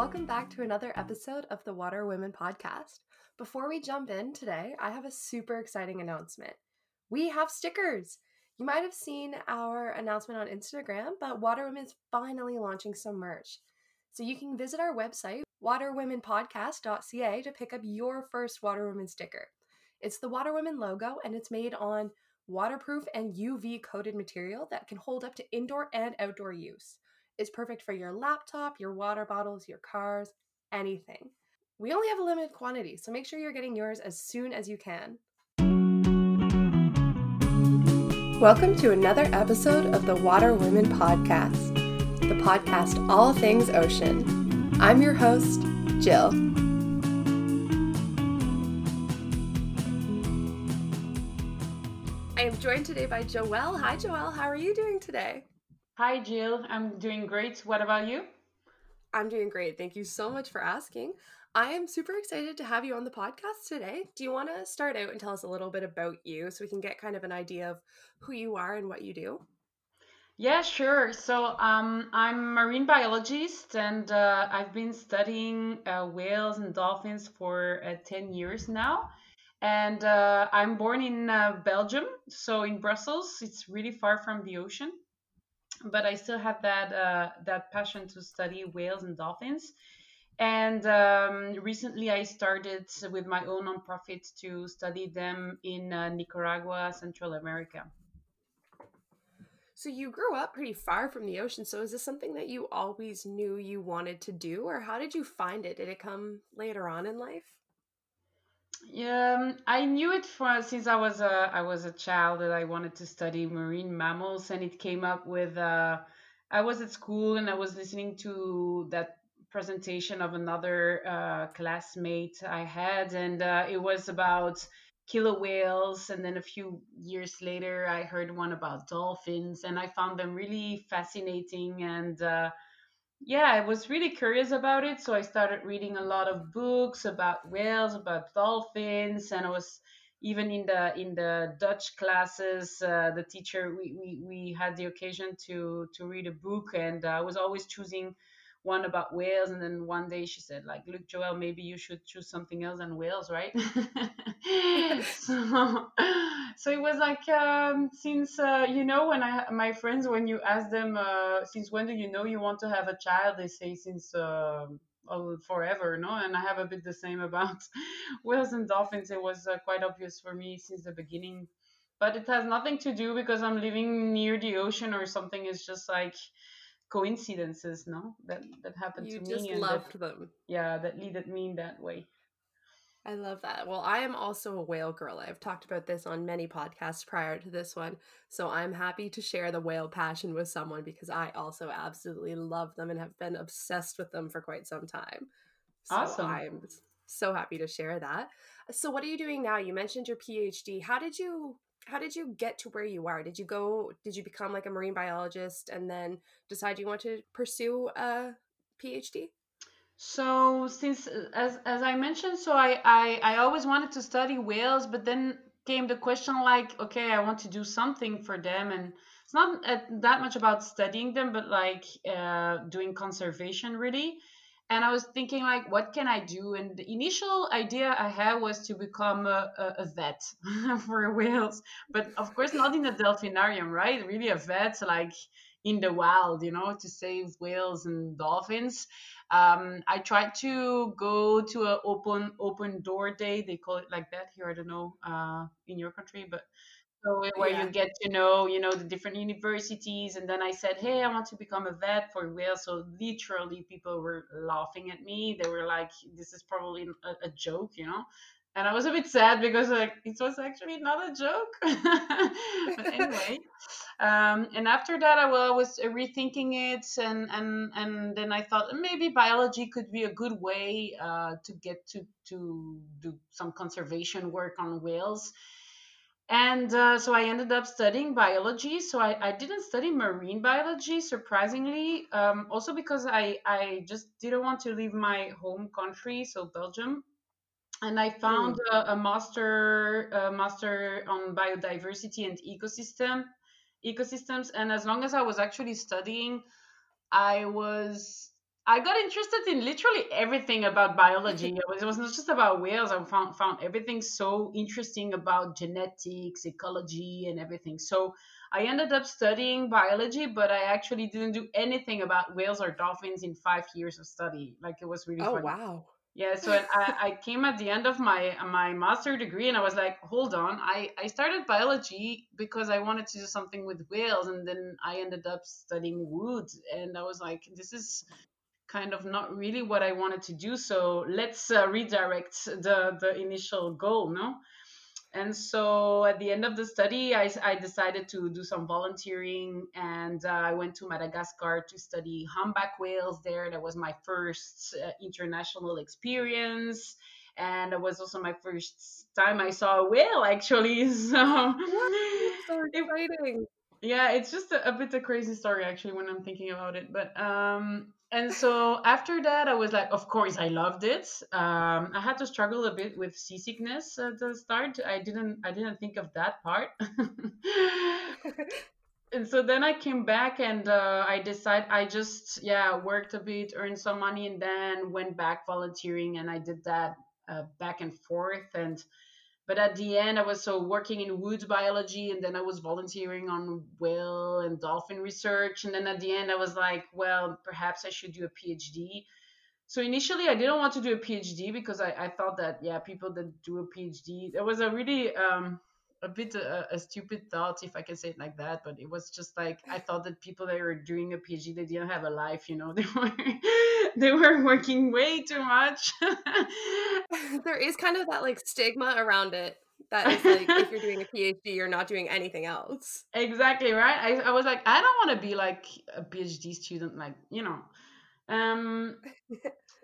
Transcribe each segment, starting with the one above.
welcome back to another episode of the Water Women podcast. Before we jump in today, I have a super exciting announcement. We have stickers. You might have seen our announcement on Instagram, but Water Women is finally launching some merch. So you can visit our website, waterwomenpodcast.ca, to pick up your first Water Women sticker. It's the Water Women logo, and it's made on waterproof and UV coated material that can hold up to indoor and outdoor use. It's perfect for your laptop, your water bottles, your cars, anything. We only have a limited quantity, so make sure you're getting yours as soon as you can. Welcome to another episode of the Water Women Podcast, the podcast all things ocean. I'm your host, Jill. I am joined today by Joelle. Hi, Joelle. How are you doing today? Hi, Jill. I'm doing great. What about you? I'm doing great. Thank you so much for asking. I am super excited to have you on the podcast today. Do you want to start out and tell us a little bit about you so we can get kind of an idea of who you are and what you do? Yeah, sure. So um, I'm a marine biologist and uh, I've been studying uh, whales and dolphins for uh, 10 years now. And uh, I'm born in uh, Belgium, so in Brussels. It's really far from the ocean but I still had that uh, that passion to study whales and dolphins. And um, recently, I started with my own nonprofit to study them in uh, Nicaragua, Central America. So you grew up pretty far from the ocean. So is this something that you always knew you wanted to do, or how did you find it? Did it come later on in life? Um, I knew it for since I was a I was a child that I wanted to study marine mammals, and it came up with uh, I was at school and I was listening to that presentation of another uh, classmate I had, and uh, it was about killer whales. And then a few years later, I heard one about dolphins, and I found them really fascinating and uh, yeah, I was really curious about it. So I started reading a lot of books about whales, about dolphins, and I was even in the in the Dutch classes. Uh, the teacher we, we we had the occasion to to read a book, and I was always choosing one about whales and then one day she said like look Joelle maybe you should choose something else than whales right? So, so it was like um, since uh, you know when i my friends when you ask them uh, since when do you know you want to have a child? they say since uh, forever no? And i have a bit the same about whales and dolphins. It was uh, quite obvious for me since the beginning. But it has nothing to do because i'm living near the ocean or something. It's just like coincidences, no, that that happened you to me. You just loved that, them. Yeah, that leaded me in that way. I love that. Well, I am also a whale girl. I've talked about this on many podcasts prior to this one. So I'm happy to share the whale passion with someone because I also absolutely love them and have been obsessed with them for quite some time. So awesome. I'm so happy to share that. So what are you doing now? You mentioned your PhD. How did you how did you get to where you are? Did you go did you become like a marine biologist and then decide you want to pursue a PhD? So since as as I mentioned, so I I, I always wanted to study whales, but then came the question like, okay, I want to do something for them, and it's not that much about studying them, but like uh, doing conservation really and I was thinking like, what can I do? And the initial idea I had was to become a, a, a vet for whales, but of course not in a delphinarium, right? Really a vet like in the wild, you know, to save whales and dolphins. Um, I tried to go to an open open door day. They call it like that here. I don't know uh, in your country, but so where yeah. you get to know you know the different universities and then i said hey i want to become a vet for whales so literally people were laughing at me. They were like this is probably a, a joke you know? And i was a bit sad because like it was actually not a joke. But anyway um, and after that I, I was rethinking it and and and then i thought maybe biology could be a good way uh, to get to to do some conservation work on whales and uh, so I ended up studying biology. So I, I didn't study marine biology, surprisingly, um, also because I, I just didn't want to leave my home country, so Belgium. And I found mm. a, a, master a master on biodiversity and ecosystem ecosystems. And as long as I was actually studying, I was I got interested in literally everything about biology. It was, it was not just about whales. I found found everything so interesting about genetics, ecology, and everything. So I ended up studying biology, but I actually didn't do anything about whales or dolphins in five years of study. Like it was really Oh, funny. wow. Yeah, so I, I came at the end of my my master degree and I was like, hold on, I, I started biology because I wanted to do something with whales and then I ended up studying wood and I was like, this is kind of not really what I wanted to do. So let's uh, redirect the the initial goal, no? And so at the end of the study, I, I decided to do some volunteering and uh, I went to Madagascar to study humpback whales there. That was my first uh, international experience. And it was also my first time I saw a whale, actually. So, so it, exciting. yeah, it's just a, a bit a crazy story, actually, when I'm thinking about it. But, um, and so after that, I was like, of course, I loved it. Um, I had to struggle a bit with seasickness at the start. I didn't, I didn't think of that part. and so then I came back and uh, I decided I just yeah worked a bit, earned some money, and then went back volunteering, and I did that uh, back and forth. And but at the end, I was so working in wood biology, and then I was volunteering on whale and dolphin research, and then at the end, I was like, well, perhaps I should do a PhD. So initially, I didn't want to do a PhD because I, I thought that yeah, people that do a PhD, there was a really um, a bit a, a stupid thought, if I can say it like that. But it was just like I thought that people that were doing a PhD, they didn't have a life. You know, they were they were working way too much. there is kind of that like stigma around it that is like if you're doing a PhD, you're not doing anything else. exactly right. I, I was like, I don't want to be like a PhD student, like you know. Um,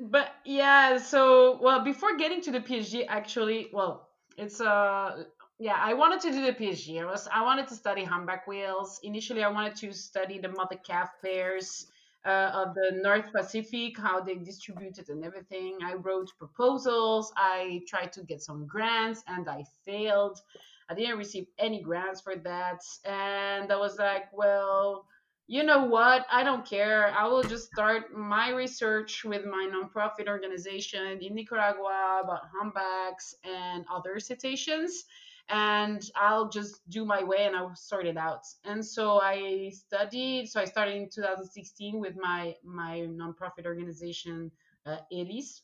but yeah, so well, before getting to the PhD, actually, well, it's uh yeah, I wanted to do the PhD. I was I wanted to study humpback whales. Initially, I wanted to study the mother calf pairs uh, of the North Pacific, how they distributed and everything. I wrote proposals. I tried to get some grants, and I failed. I didn't receive any grants for that, and I was like, well you know what? I don't care. I will just start my research with my nonprofit organization in Nicaragua about humpbacks and other cetaceans. And I'll just do my way and I'll sort it out. And so I studied. So I started in 2016 with my my nonprofit organization, uh, ELIS,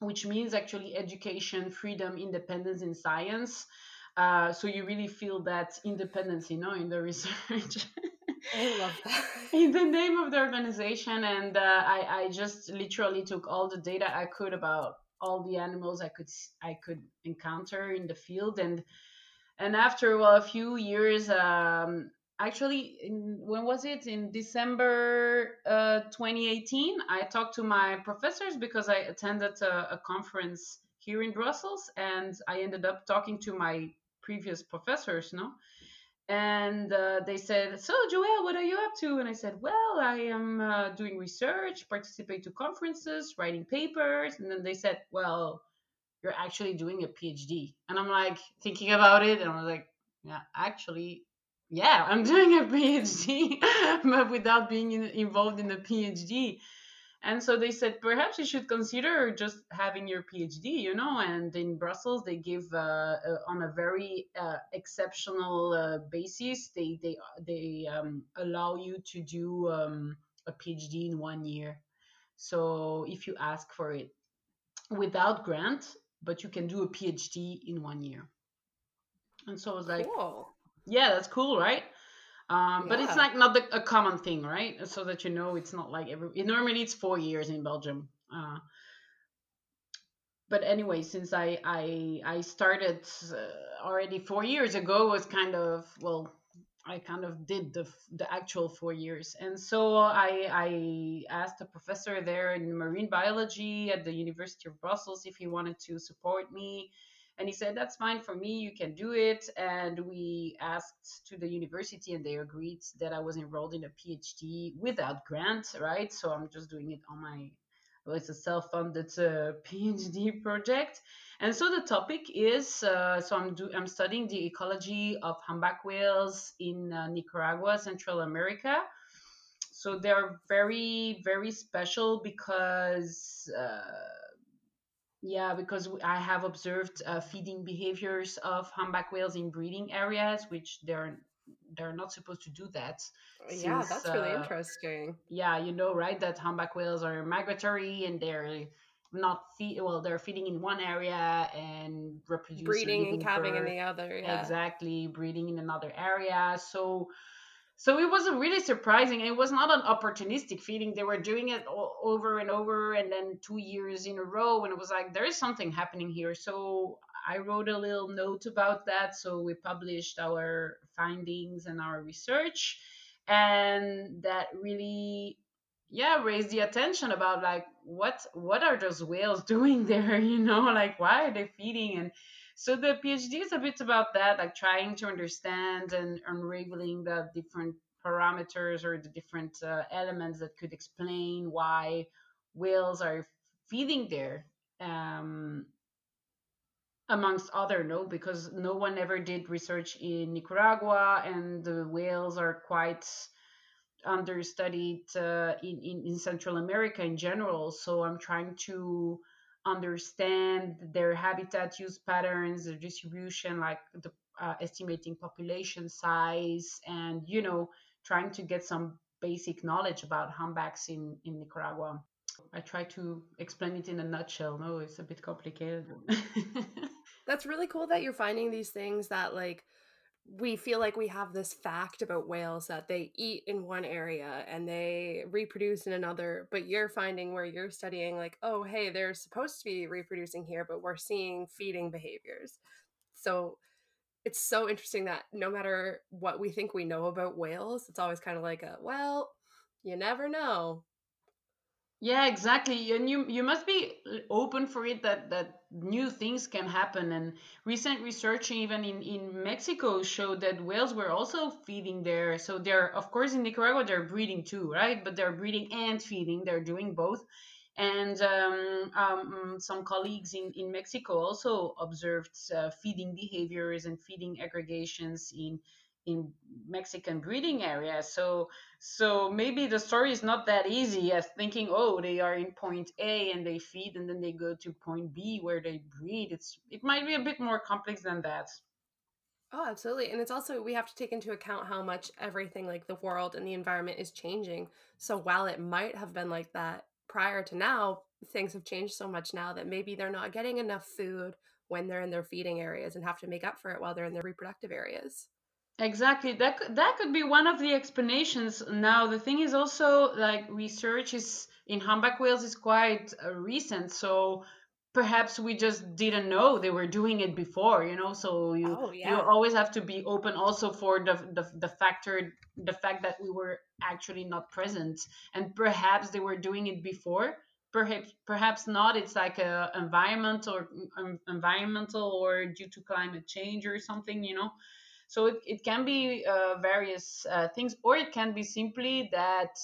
which means actually education, freedom, independence in science. Uh, so you really feel that independence, you know, in the research. I love that. in the name of the organization and uh, I, I just literally took all the data i could about all the animals i could i could encounter in the field and and after well a few years um actually in, when was it? In december uh, 2018 i talked to my professors because i attended a, a conference here in brussels and i ended up talking to my previous professors no and uh, they said, "So, Joelle, what are you up to?" And I said, "Well, I am uh, doing research, participate to conferences, writing papers." And then they said, "Well, you're actually doing a PhD." And I'm like thinking about it, and I was like, "Yeah, actually, yeah, I'm doing a PhD, but without being in, involved in a PhD." And so they said, perhaps you should consider just having your PhD, you know. And in Brussels, they give uh, uh, on a very uh, exceptional uh, basis. They they they um, allow you to do um, a PhD in one year. So if you ask for it without grant, but you can do a PhD in one year. And so I was like, Cool. yeah, that's cool, right? Um, but it's like not the, a common thing, right? So that you know, it's not like every. Normally, it's four years in Belgium. Uh, but anyway, since I I I started uh, already four years ago, was kind of well, I kind of did the the actual four years, and so I I asked a professor there in marine biology at the University of Brussels if he wanted to support me, and he said that's fine for me, you can do it. And we asked to the university, and they agreed that I was enrolled in a PhD without grant, right? So I'm just doing it on my well, it's a self-funded uh, PhD project. And so the topic is uh, so I'm do I'm studying the ecology of humpback whales in uh, Nicaragua, Central America. so they're very very special because uh, yeah because i have observed uh, feeding behaviors of humpback whales in breeding areas which they're they're not supposed to do that yeah that's really uh, interesting yeah you know right that humpback whales are migratory and they're not feed well they're feeding in one area and reproducing breeding and calving in the other yeah. exactly breeding in another area so so it was really surprising. It was not an opportunistic feeding they were doing it over and over and then two years in a row and it was like there is something happening here. So i wrote a little note about that. So we published our findings and our research and that really yeah raised the attention about like what what are those whales doing there? You know like why are they feeding? And so the phd is a bit about that like trying to understand and unraveling the different parameters or the different uh, elements that could explain why whales are feeding there um, amongst other no because no one ever did research in nicaragua and the whales are quite understudied uh, in, in, in central america in general. So i'm trying to understand their habitat use patterns, their distribution, like the uh, estimating population size, and you know, trying to get some basic knowledge about humpbacks in in Nicaragua. I try to explain it in a nutshell. No, it's a bit complicated. That's really cool that you're finding these things that like we feel like we have this fact about whales that they eat in one area and they reproduce in another but you're finding where you're studying like oh hey they're supposed to be reproducing here but we're seeing feeding behaviors. So it's so interesting that no matter what we think we know about whales it's always kind of like a well you never know yeah, exactly. And you you must be open for it that that new things can happen. And recent research even in in Mexico showed that whales were also feeding there. So they're of course in Nicaragua they're breeding too, right? But they're breeding and feeding. They're doing both. And um, um, some colleagues in, in Mexico also observed uh, feeding behaviors and feeding aggregations in in Mexican breeding areas. So so maybe the story is not that easy as thinking, oh, they are in point A and they feed and then they go to point B where they breed. It's it might be a bit more complex than that. Oh, absolutely. And it's also we have to take into account how much everything like the world and the environment is changing. So while it might have been like that prior to now, things have changed so much now that maybe they're not getting enough food when they're in their feeding areas and have to make up for it while they're in their reproductive areas. Exactly. That could, that could be one of the explanations. Now, the thing is also like research is in humpback whales is quite uh, recent, so perhaps we just didn't know they were doing it before, you know. So you oh, yeah. you always have to be open also for the, the the factor the fact that we were actually not present and perhaps they were doing it before perhaps perhaps not it's like a environment or um, environmental or due to climate change or something you know so it, it can be uh, various uh, things, or it can be simply that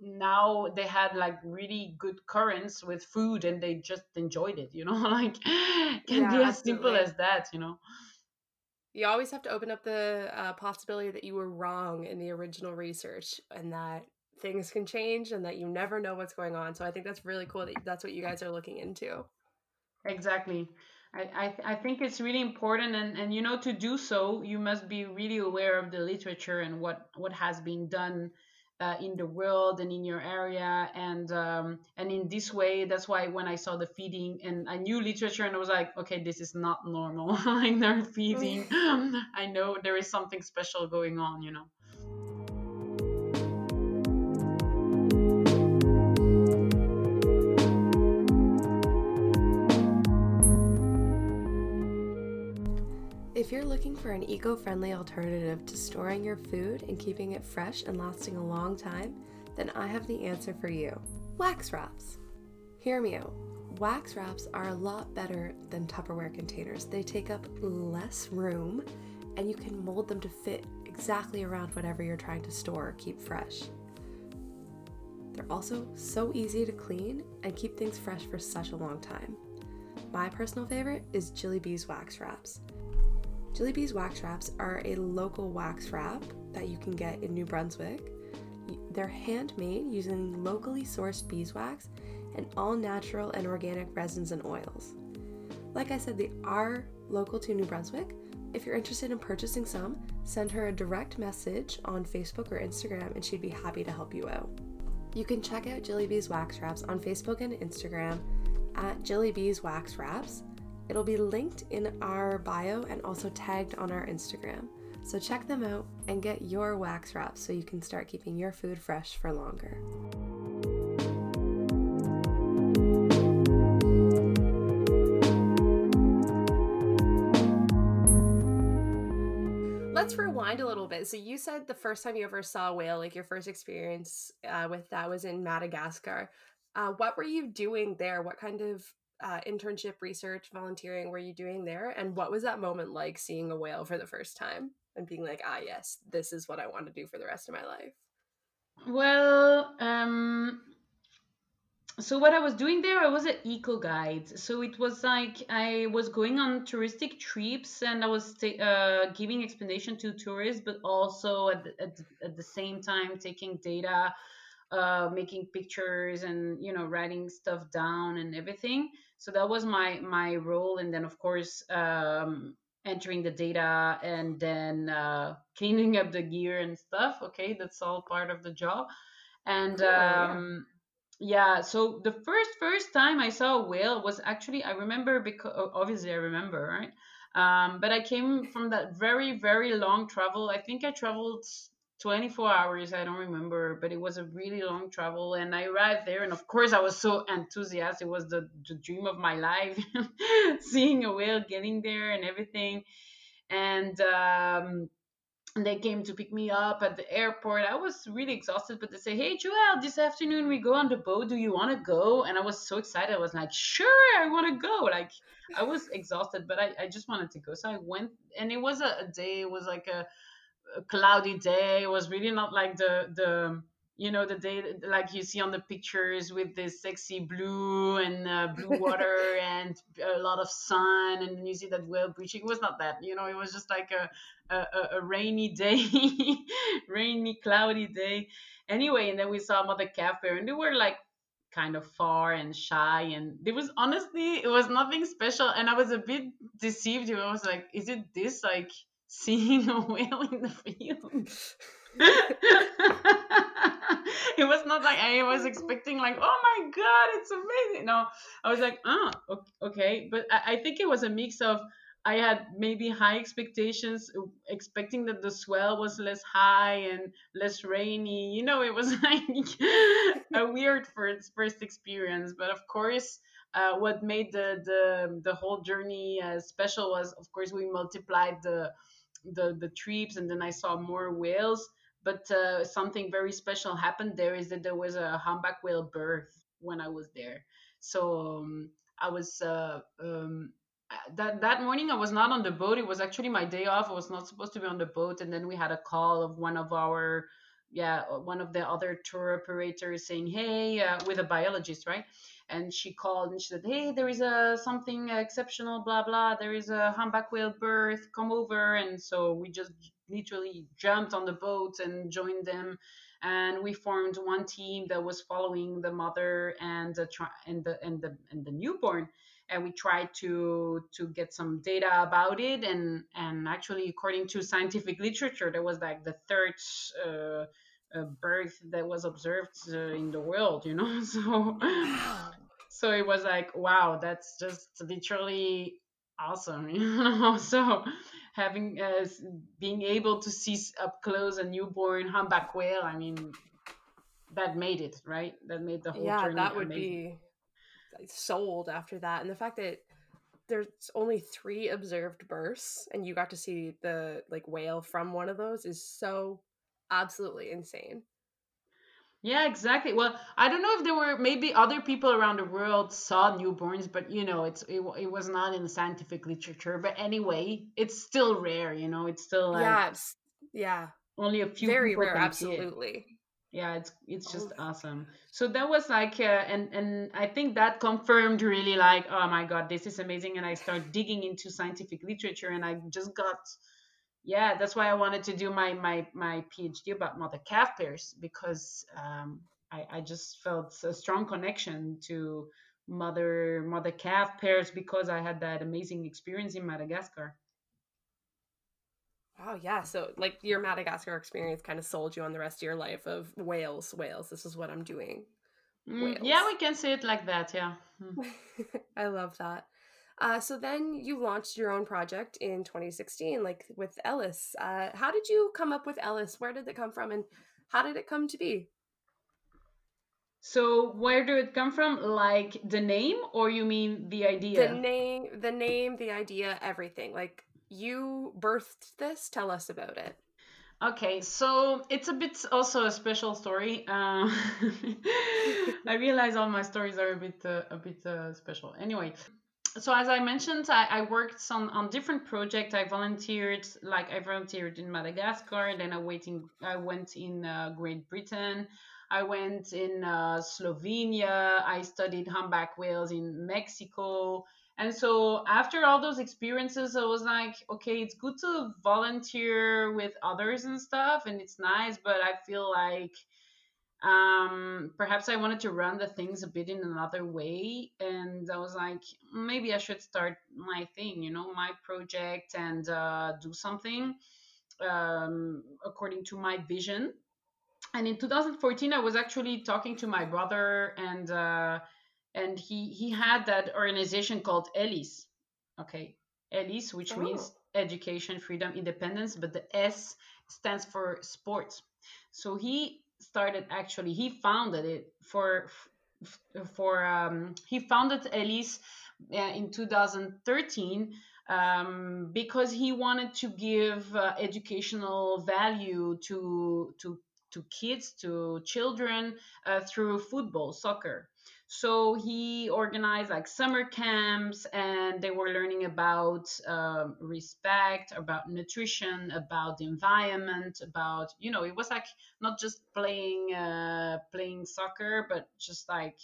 now they had like really good currents with food and they just enjoyed it, you know, like can yeah, be as simple as that, you know. You always have to open up the uh, possibility that you were wrong in the original research and that things can change and that you never know what's going on. So I think that's really cool that that's what you guys are looking into. Exactly. I, I, think it's really important and, and you know to do so you must be really aware of the literature and what what has been done uh, in the world and in your area. And um, and in this way that's why when I saw the feeding and I knew literature and I was like okay this is not normal. Like they're feeding. I know there is something special going on you know If you're looking for an eco friendly alternative to storing your food and keeping it fresh and lasting a long time, then I have the answer for you wax wraps. Hear me out. Wax wraps are a lot better than Tupperware containers. They take up less room and you can mold them to fit exactly around whatever you're trying to store or keep fresh. They're also so easy to clean and keep things fresh for such a long time. My personal favorite is Jilly Bees wax wraps. Jilly Bees wax wraps are a local wax wrap that you can get in New Brunswick. They're handmade using locally sourced beeswax and all natural and organic resins and oils. Like I said, they are local to New Brunswick. If you're interested in purchasing some, send her a direct message on Facebook or Instagram and she'd be happy to help you out. You can check out Jilly Bees Wax Wraps on Facebook and Instagram at Jilly Bees Wax Wraps. It'll be linked in our bio and also tagged on our Instagram. So check them out and get your wax wraps so you can start keeping your food fresh for longer. Let's rewind a little bit. So you said the first time you ever saw a whale, like your first experience uh, with that was in Madagascar. Uh, what were you doing there? What kind of uh, internship, research, volunteering were you doing there? And what was that moment like seeing a whale for the first time and being like, ah, yes, this is what I want to do for the rest of my life? Well, um, so what I was doing there, I was an eco guide. So it was like I was going on touristic trips and I was uh, giving explanation to tourists, but also at the, at, the, at the same time taking data, uh, making pictures, and you know writing stuff down and everything. So that was my my role, and then of course um, entering the data and then uh, cleaning up the gear and stuff. Okay, that's all part of the job. And Cool, yeah. um, yeah, so the first first time I saw a whale was actually I remember because obviously I remember, right? Um, but I came from that very very long travel. I think I traveled 24 hours. I don't remember, but it was a really long travel. And I arrived there, and of course I was so enthusiastic. It was the, the dream of my life, seeing a whale, getting there, and everything. And um, they came to pick me up at the airport. I was really exhausted, but they say, "Hey, Joelle, this afternoon we go on the boat. Do you want to go?" And I was so excited. I was like, "Sure, I want to go." Like I was exhausted, but I, I just wanted to go. So I went, and it was a, a day. It was like a, a cloudy day. It was really not like the the you know the day like you see on the pictures with this sexy blue and uh, blue water and a lot of sun, and you see that whale breaching. It was not that. You know, it was just like a a, a a rainy day, rainy, cloudy day. Anyway, and then we saw Mother Calf Pair, and they were like kind of far and shy, and there was honestly, it was nothing special, and I was a bit deceived. I was like, is it this like seeing a whale in the field? it was not like I was expecting like, oh my god, it's amazing. No, I was like, oh, okay. But I, I think it was a mix of I had maybe high expectations, uh, expecting that the swell was less high and less rainy. You know, it was like a weird first first experience. But of course, uh, what made the the the whole journey uh, special was, of course, we multiplied the the the trips, and then I saw more whales. But uh, something very special happened there is that there was a humpback whale birth when I was there. So um, I was uh, um, uh, that that morning I was not on the boat. It was actually my day off. I was not supposed to be on the boat, and then we had a call of one of our yeah uh, one of the other tour operators saying hey uh, with a biologist right? And she called and she said hey there is a something exceptional blah blah. There is a humpback whale birth. Come over. And so we just literally jumped on the boat and joined them. And we formed one team that was following the mother and the and the and the and the newborn and we tried to to get some data about it. And and actually according to scientific literature there was like the third uh, uh, birth that was observed uh, in the world you know? So so it was like wow that's just literally awesome you know? So having uh, being able to see up close a newborn humpback whale i mean that made it right? That made the whole Yeah, journey that would amazing. be sold after that. And the fact that there's only three observed bursts and you got to see the like whale from one of those is so absolutely insane. Yeah, exactly. Well, I don't know if there were maybe other people around the world saw newborns, but you know, it's it, it was not in the scientific literature. But anyway, it's still rare, you know, it's still like Yeah, it's, yeah, only a few very rare, absolutely. Yeah, it's it's just Oh, awesome. So that was like, uh, and and I think that confirmed really like, oh my God, this is amazing. And I started digging into scientific literature, and I just got yeah, that's why I wanted to do my my my PhD about mother calf pairs because um, I, I just felt a strong connection to mother mother calf pairs because I had that amazing experience in Madagascar. Wow, yeah. So like your Madagascar experience kind of sold you on the rest of your life of whales, whales. This is what I'm doing. Mm, yeah, we can say it like that. Yeah. Mm. I love that. Uh, so then you launched your own project in 2016, like with Ellis. Uh, how did you come up with Ellis? Where did it come from, and how did it come to be? So where did it come from? Like the name, or you mean the idea? The name, the name, the idea, everything. Like you birthed this. Tell us about it. Okay, so it's a bit also a special story. Uh, I realize all my stories are a bit uh, a bit uh, special. Anyway, so as I mentioned, I, I worked on, on different projects. I volunteered, like I volunteered in Madagascar. Then I waiting, I went in uh, Great Britain. I went in uh, Slovenia. I studied humpback whales in Mexico. And so after all those experiences, I was like, okay, it's good to volunteer with others and stuff, and it's nice, but I feel like um, perhaps I wanted to run the things a bit in another way. And I was like, maybe I should start my thing, you know, my project and uh, do something um, according to my vision. And in 2014, I was actually talking to my brother and uh, and he he had that organization called ELIS. Okay, ELIS, which oh. means education, freedom, independence, but the S stands for sports. So he started actually he founded it for for um, he founded ELIS uh, in 2013 um, because he wanted to give uh, educational value to to to kids to children uh, through football soccer so he organized like summer camps, and they were learning about um, respect, about nutrition, about the environment, about you know, it was like not just playing uh, playing soccer, but just like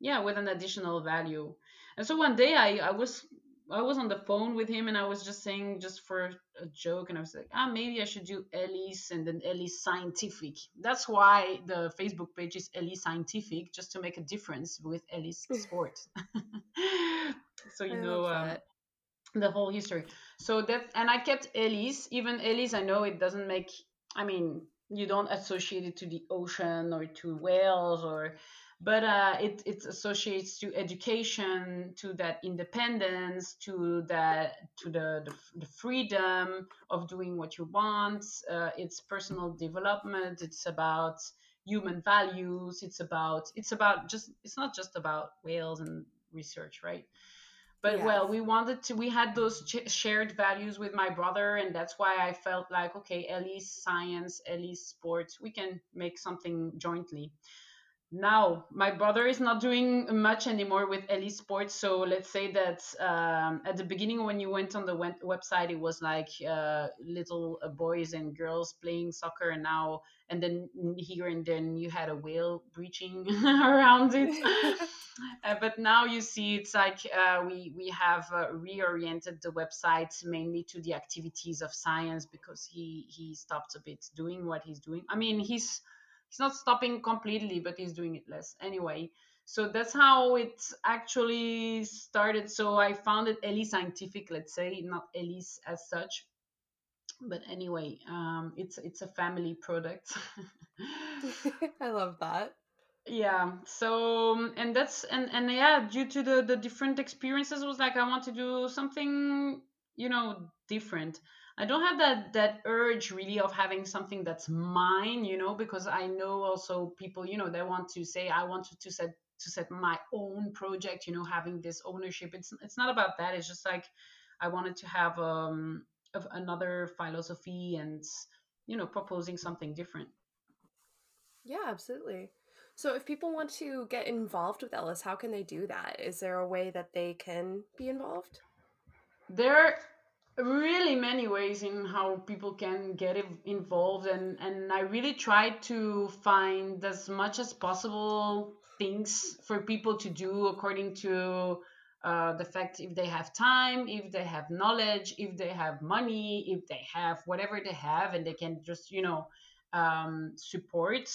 yeah, with an additional value. And so one day I, I was I was on the phone with him and I was just saying just for a joke and I was like, ah, maybe I should do Ellis and then Ellis Scientific. That's why the Facebook page is Ellis Scientific, just to make a difference with Ellis Sport. so you I know um, the whole history. So that and I kept Ellis, even Ellis. I know it doesn't make. I mean, you don't associate it to the ocean or to whales or but uh, it it associates to education, to that independence, to that to the the, the freedom of doing what you want. Uh, it's personal development. It's about human values. It's about it's about just it's not just about whales and research, right? but yes. well we wanted to we had those ch- shared values with my brother and that's why i felt like okay ellis science ellis sports we can make something jointly now my brother is not doing much anymore with Ellis Sports. So let's say that um, at the beginning when you went on the web- website, it was like uh, little uh, boys and girls playing soccer, and now and then here and then you had a whale breaching around it. uh, but now you see it's like uh, we we have uh, reoriented the website mainly to the activities of science because he he stopped a bit doing what he's doing. I mean he's he's not stopping completely, but he's doing it less anyway. So that's how it actually started. So I founded Ellis Scientific, let's say, not Ellis as such. But anyway, um, it's it's a family product. I love that yeah so and that's and and yeah due to the the different experiences was like i want to do something you know different I don't have that that urge really of having something that's mine, you know, because I know also people, you know, they want to say I want to set to set my own project, you know, having this ownership. It's it's not about that. It's just like I wanted to have um another philosophy and you know proposing something different. Yeah, absolutely. So if people want to get involved with Ellis, how can they do that? Is there a way that they can be involved? There really many ways in how people can get involved and and i really try to find as much as possible things for people to do according to uh, the fact if they have time, if they have knowledge, if they have money, if they have whatever they have, and they can just you know um, support.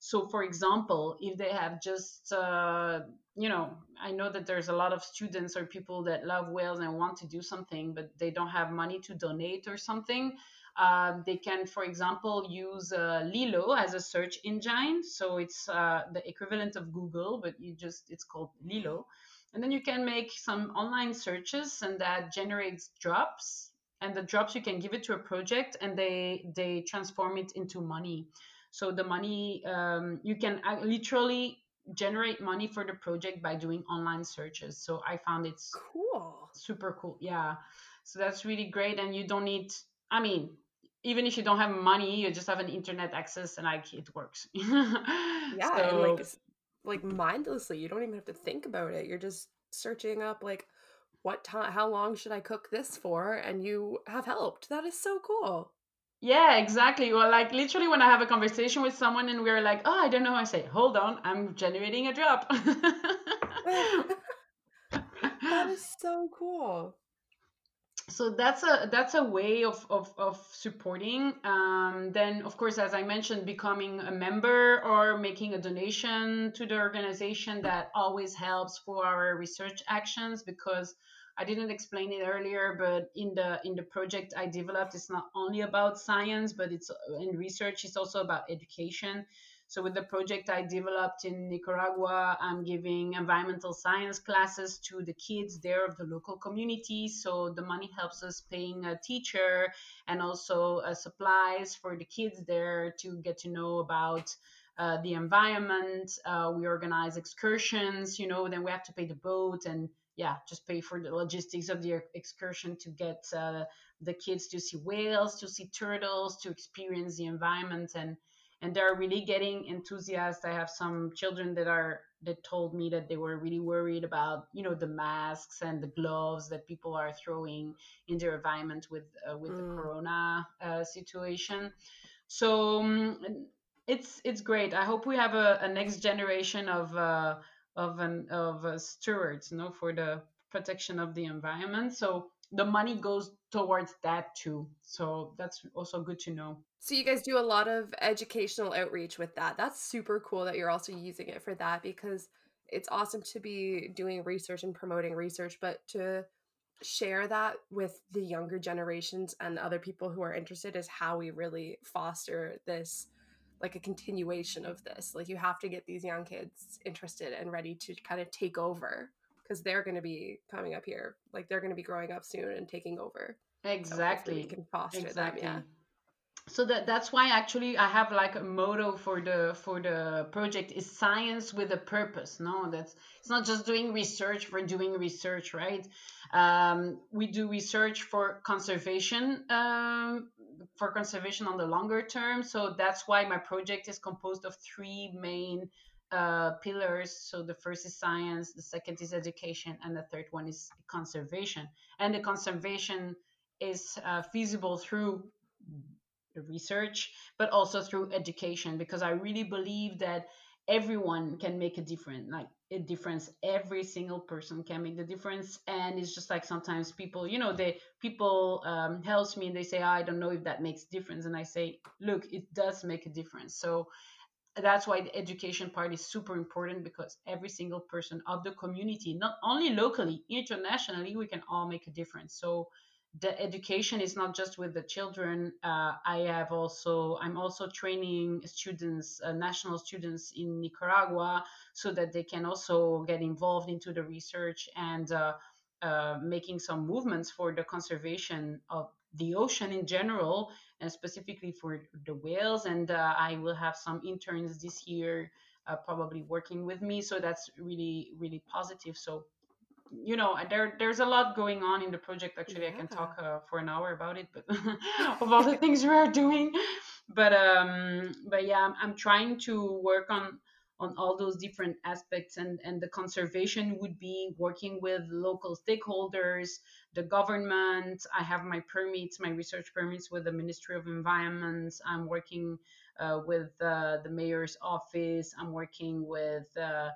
So, for example, if they have just, uh, you know, I know that there's a lot of students or people that love whales and want to do something, but they don't have money to donate or something. Uh, they can, for example, use uh, Lilo as a search engine. So it's uh, the equivalent of Google, but you just it's called Lilo. And then you can make some online searches, and that generates drops. And the drops you can give it to a project, and they they transform it into money. So the money um, you can literally generate money for the project by doing online searches. So I found it's cool, super cool. Yeah, so that's really great, and you don't need. I mean, even if you don't have money, you just have an internet access, and like it works. yeah, so, and like like mindlessly, you don't even have to think about it. You're just searching up like what time, how long should I cook this for, and you have helped. That is so cool. Yeah, exactly. Well, like literally when I have a conversation with someone and we're like, oh, I don't know, I say, hold on, I'm generating a drop. that is so cool. So that's a that's a way of of, of supporting. Um, then, of course, as I mentioned, becoming a member or making a donation to the organization that always helps for our research actions because I didn't explain it earlier, but in the in the project I developed, it's not only about science, but it's in research. It's also about education. So with the project I developed in Nicaragua, I'm giving environmental science classes to the kids there of the local community. So the money helps us paying a teacher and also uh, supplies for the kids there to get to know about uh, the environment. Uh, we organize excursions, you know, then we have to pay the boat and yeah, just pay for the logistics of the excursion to get uh, the kids to see whales, to see turtles, to experience the environment, and and they're really getting enthusiastic. I have some children that are that told me that they were really worried about you know the masks and the gloves that people are throwing in their environment with uh, with mm. the corona uh, situation. So um, it's it's great. I hope we have a, a next generation of uh, of an of a stewards, you know, for the protection of the environment. So the money goes towards that too. So that's also good to know. So you guys do a lot of educational outreach with that. That's super cool that you're also using it for that because it's awesome to be doing research and promoting research, but to share that with the younger generations and other people who are interested is how we really foster this like a continuation of this. Like you have to get these young kids interested and ready to kind of take over because they're going to be coming up here. Like they're going to be growing up soon and taking over. Exactly. So can foster exactly. them. Yeah so that that's why actually i have like a motto for the for the project is science with a purpose no that's it's not just doing research for doing research right um, we do research for conservation um, for conservation on the longer term. So that's why my project is composed of three main uh, pillars. So the first is science the second is education and the third one is conservation. And the conservation is uh, feasible through research, but also through education, because I really believe that everyone can make a difference. Like a difference. Every single person can make the difference. And it's just like sometimes people you know they people um, helps me and they say oh, i don't know if that makes difference. And i say look it does make a difference. So that's why the education part is super important because every single person of the community not only locally internationally we can all make a difference. So the education is not just with the children. Uh, I have also I'm also training students, uh, national students in Nicaragua, so that they can also get involved into the research and uh, uh making some movements for the conservation of the ocean in general, and specifically for the whales. And uh, I will have some interns this year, uh, probably working with me. So that's really really positive. So you know there there's a lot going on in the project actually yeah. i can talk uh, for an hour about it but of all the things we are doing but um but yeah I'm, I'm trying to work on on all those different aspects and and the conservation would be working with local stakeholders the government. I have my permits my research permits with the ministry of environment. I'm working uh, with uh, the mayor's office. I'm working with uh,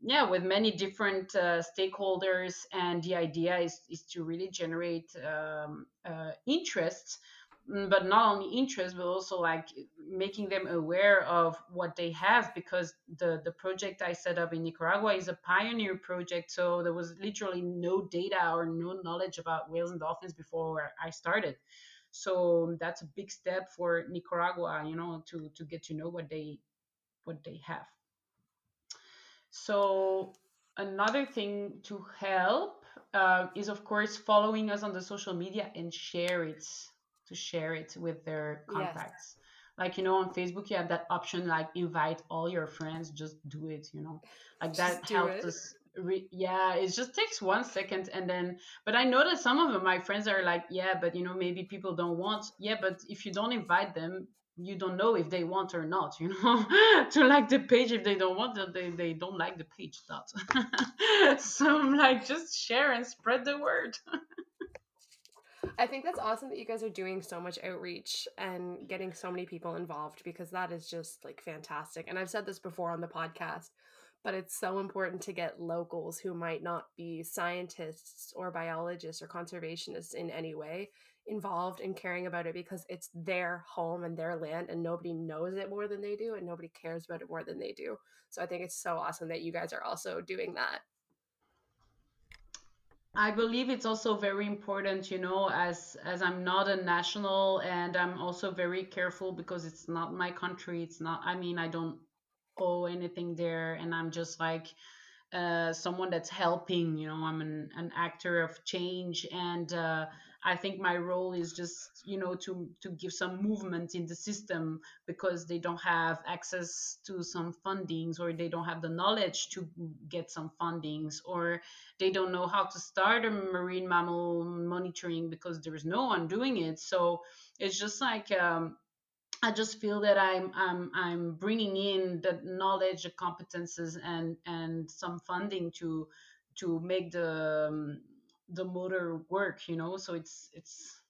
yeah with many different uh, stakeholders and the idea is, is to really generate um, uh, interest but not only interest but also like making them aware of what they have because the the project i set up in nicaragua is a pioneer project so there was literally no data or no knowledge about whales and dolphins before i started. So that's a big step for nicaragua you know to to get to know what they what they have. So another thing to help uh, is of course following us on the social media and share it to share it with their contacts. Yes. Like you know, on Facebook you have that option like invite all your friends. Just do it. You know, like that helps us. Re- yeah, it just takes one second and then. But I know that some of them, my friends are like, yeah, but you know, maybe people don't want. Yeah, but if you don't invite them, you don't know if they want or not you know to like the page if they don't want it they, they don't like the page that so i'm like just share and spread the word i think that's awesome that you guys are doing so much outreach and getting so many people involved because that is just like fantastic and i've said this before on the podcast but it's so important to get locals who might not be scientists or biologists or conservationists in any way involved in caring about it because it's their home and their land and nobody knows it more than they do and nobody cares about it more than they do. So I think it's so awesome that you guys are also doing that. I believe it's also very important, you know, as as I'm not a national and I'm also very careful because it's not my country. It's not I mean, I don't owe anything there and I'm just like uh, someone that's helping, you know, I'm an, an actor of change and uh, I think my role is just you know to to give some movement in the system because they don't have access to some fundings or they don't have the knowledge to get some fundings or they don't know how to start a marine mammal monitoring because there's no one doing it. So it's just like um, I just feel that I'm I'm I'm bringing in the knowledge, the competences, and and some funding to to make the um, the motor work you know? So it's it's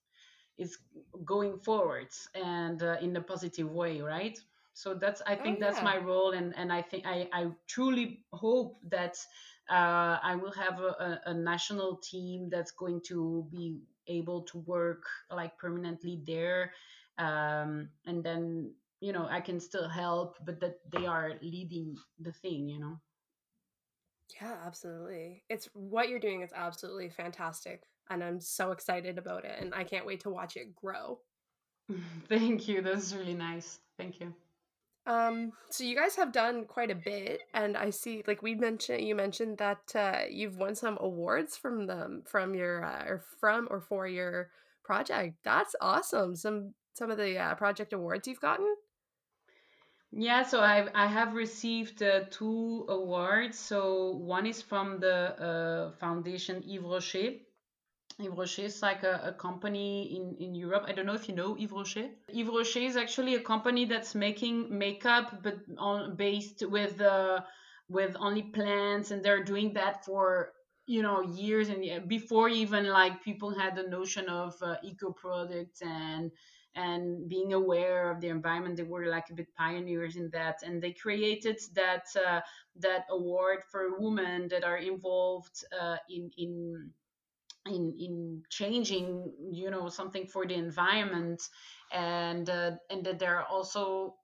it's going forwards and uh, in a positive way right? So that's i think oh, yeah. that's my role and and i think i i truly hope that uh, i will have a, a, national team that's going to be able to work like permanently there um, and then you know i can still help but that they are leading the thing you know yeah, absolutely. It's what you're doing is absolutely fantastic. And I'm so excited about it. And I can't wait to watch it grow. Thank you. That's really nice. Thank you. Um, so you guys have done quite a bit, and I see, like we mentioned, you mentioned that uh, you've won some awards from them, from your, uh, or from or for your project. That's awesome. Some some of the uh, project awards you've gotten. Yeah, so I I have received uh, two awards. So one is from the uh, foundation Yves Rocher. Yves Rocher is like a, a company in, in Europe. I don't know if you know Yves Rocher. Yves Rocher is actually a company that's making makeup, but on based with uh, with only plants, and they're doing that for you know years and before even like people had the notion of uh, eco products and and being aware of the environment they were like a bit pioneers in that and they created that uh, that award for women that are involved uh, in in in in changing you know something for the environment and uh, and that they're also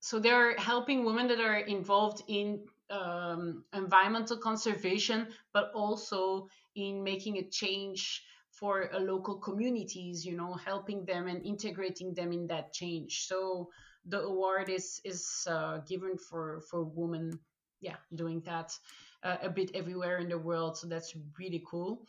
so they're helping women that are involved in um, environmental conservation but also in making a change for uh, local communities you know helping them and integrating them in that change. So the award is is uh, given for for women yeah doing that uh, a bit everywhere in the world. So that's really cool.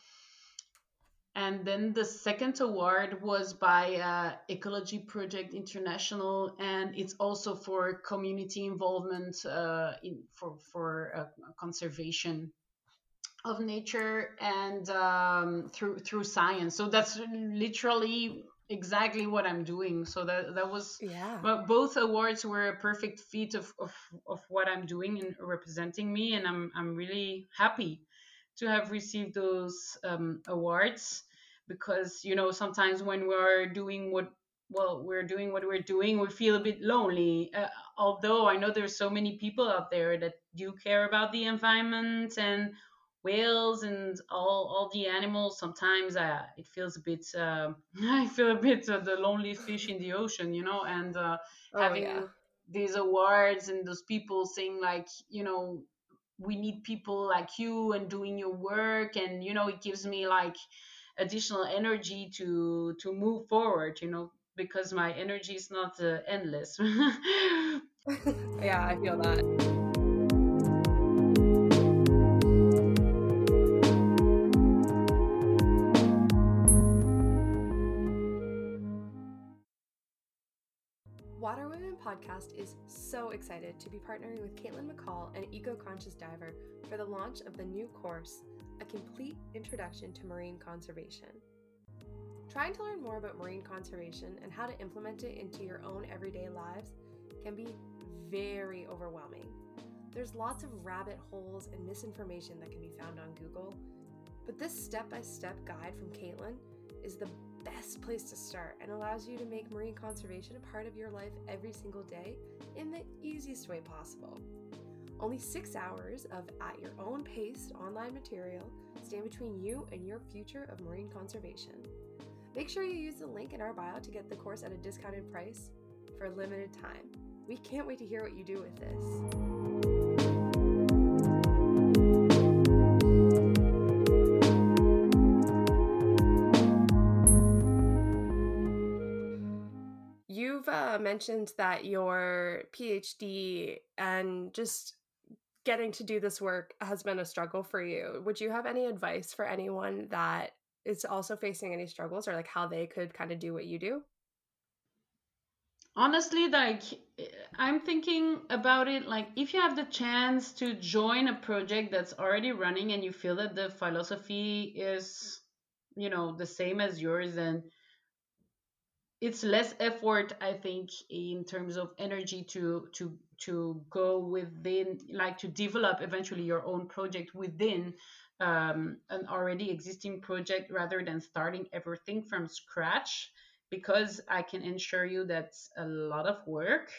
And then the second award was by uh, ecology project international and it's also for community involvement uh, in for for uh, conservation of nature and um, through through science. So that's literally exactly what I'm doing. So that that was yeah. But both awards were a perfect fit of, of of what I'm doing and representing me, and I'm I'm really happy to have received those um, awards because you know sometimes when we're doing what well we're doing what we're doing we feel a bit lonely uh, although i know there's so many people out there that do care about the environment and whales and all all the animals sometimes uh, it feels a bit uh, i feel a bit uh, the lonely fish in the ocean you know and uh, oh, having yeah. these awards and those people saying like you know we need people like you and doing your work and you know it gives me like additional energy to to move forward you know because my energy is not uh, endless yeah i feel that podcast is so excited to be partnering with Caitlin McCall, an eco conscious diver, for the launch of the new course, A Complete Introduction to Marine Conservation. Trying to learn more about marine conservation and how to implement it into your own everyday lives can be very overwhelming. There's lots of rabbit holes and misinformation that can be found on Google, but this step by step guide from Caitlin is the best place to start and allows you to make marine conservation a part of your life every single day in the easiest way possible. Only six hours of at your own pace online material stand between you and your future of marine conservation. Make sure you use the link in our bio to get the course at a discounted price for a limited time. We can't wait to hear what you do with this. Uh, mentioned that your PhD and just getting to do this work has been a struggle for you. Would you have any advice for anyone that is also facing any struggles or like how they could kind of do what you do? Honestly, like I'm thinking about it like if you have the chance to join a project that's already running and you feel that the philosophy is you know the same as yours then it's less effort i think in terms of energy to to to go within like to develop eventually your own project within um, an already existing project rather than starting everything from scratch because i can ensure you that's a lot of work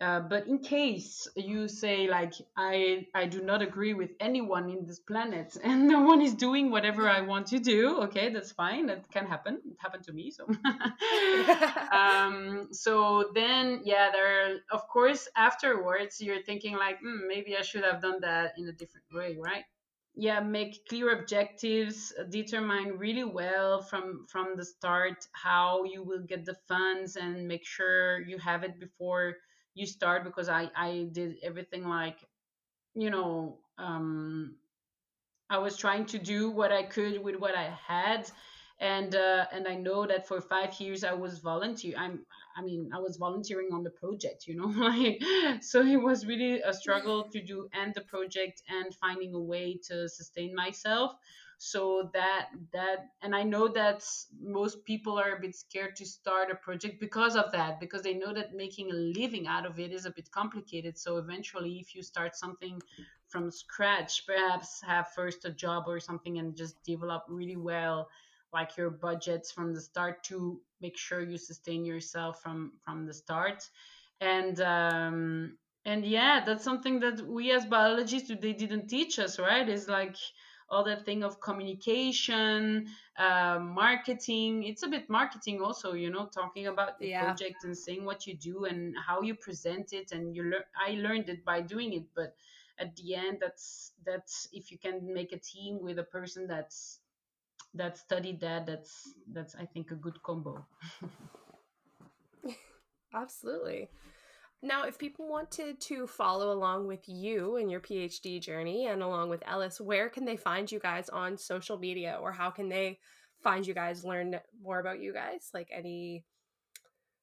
uh, but in case you say like I I do not agree with anyone in this planet and no one is doing whatever I want to do, okay, that's fine. That can happen. It happened to me. So um, so then yeah, there of course afterwards you're thinking like mm, maybe I should have done that in a different way, right? yeah make clear objectives determine really well from from the start how you will get the funds and make sure you have it before you start because I I did everything like you know um I was trying to do what I could with what I had and uh, and I know that for five years I was volunteer I'm I mean I was volunteering on the project you know like so it was really a struggle to do end the project and finding a way to sustain myself so that that and i know that most people are a bit scared to start a project because of that because they know that making a living out of it is a bit complicated. So eventually if you start something from scratch perhaps have first a job or something and just develop really well like your budgets from the start to make sure you sustain yourself from from the start. And um and yeah that's something that we as biologists they didn't teach us right? Is like all that thing of communication, uh, marketing. It's a bit marketing also, you know, talking about the yeah. project and saying what you do and how you present it. And you learn. I learned it by doing it, but at the end, that's that's if you can make a team with a person that's that studied that, that's that's I think a good combo. Absolutely. Now, if people wanted to follow along with you in your PhD journey and along with Ellis, where can they find you guys on social media or how can they find you guys, learn more about you guys? Like any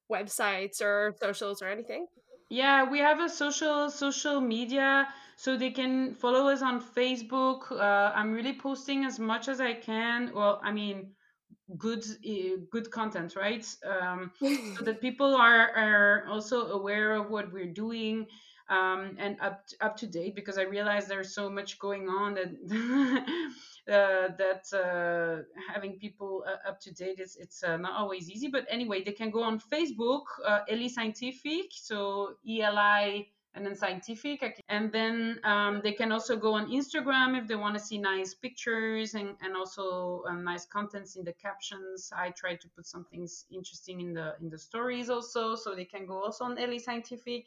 websites or socials or anything? Yeah, we have a social social media, so they can follow us on Facebook. Uh, I'm really posting as much as I can. Well, I mean, good good content right um, so that people are are also aware of what we're doing um, and up to, up to date because I realize there's so much going on that uh, that uh, having people uh, up to date is it's uh, not always easy. But anyway, they can go on Facebook, uh, Eli Scientific, so E L I and then scientific and then um, they can also go on instagram if they want to see nice pictures and, and also um, nice contents in the captions. I try to put some things interesting in the in the stories also so they can go also on Eli scientific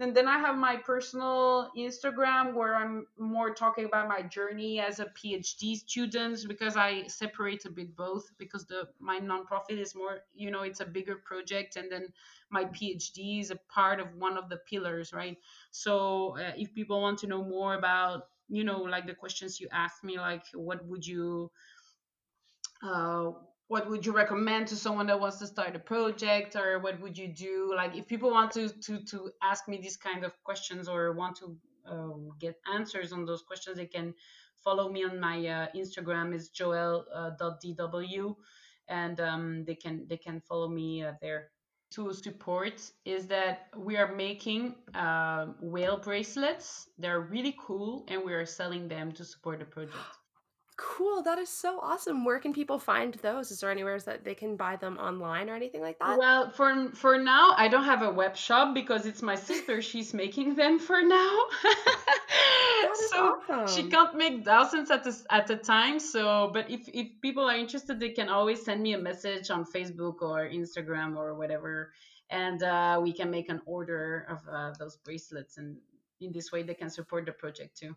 and then I have my personal Instagram where I'm more talking about my journey as a PhD student because I separate a bit both because the my nonprofit is more you know it's a bigger project and then my PhD is a part of one of the pillars right? So uh, if people want to know more about you know like the questions you asked me like what would you uh, what would you recommend to someone that wants to start a project? Or what would you do? Like if people want to to to ask me these kind of questions or want to um, get answers on those questions they can follow me on my uh, instagram. Is joel.dw uh, and um, they can they can follow me uh, there. To support is that we are making uh, whale bracelets. They're really cool and we are selling them to support the project Cool. That is so awesome. Where can people find those? Is there anywhere that they can buy them online or anything like that? Well, for for now, I don't have a web shop because it's my sister. She's making them for now. so awesome. she can't make thousands at the at a time. So, but if if people are interested, they can always send me a message on Facebook or Instagram or whatever, and uh, we can make an order of uh, those bracelets. And in this way, they can support the project too.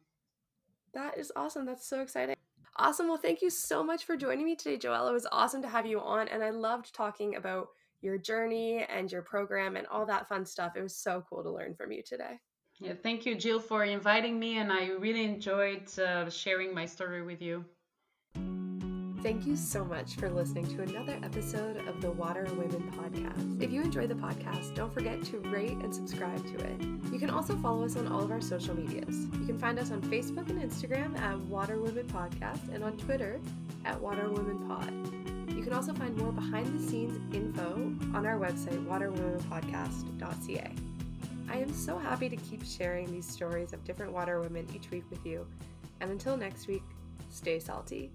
That is awesome. That's so exciting. Awesome. Well, thank you so much for joining me today, Joelle. It was awesome to have you on, and I loved talking about your journey and your program and all that fun stuff. It was so cool to learn from you today. Yeah, thank you, Jill, for inviting me, and I really enjoyed uh, sharing my story with you. Thank you so much for listening to another episode of the Water Women podcast. If you enjoy the podcast, don't forget to rate and subscribe to it. You can also follow us on all of our social medias. You can find us on Facebook and Instagram at Water Women Podcast and on Twitter at Water Women Pod. You can also find more behind the scenes info on our website, waterwomenpodcast.ca. I am so happy to keep sharing these stories of different water women each week with you. And until next week, stay salty.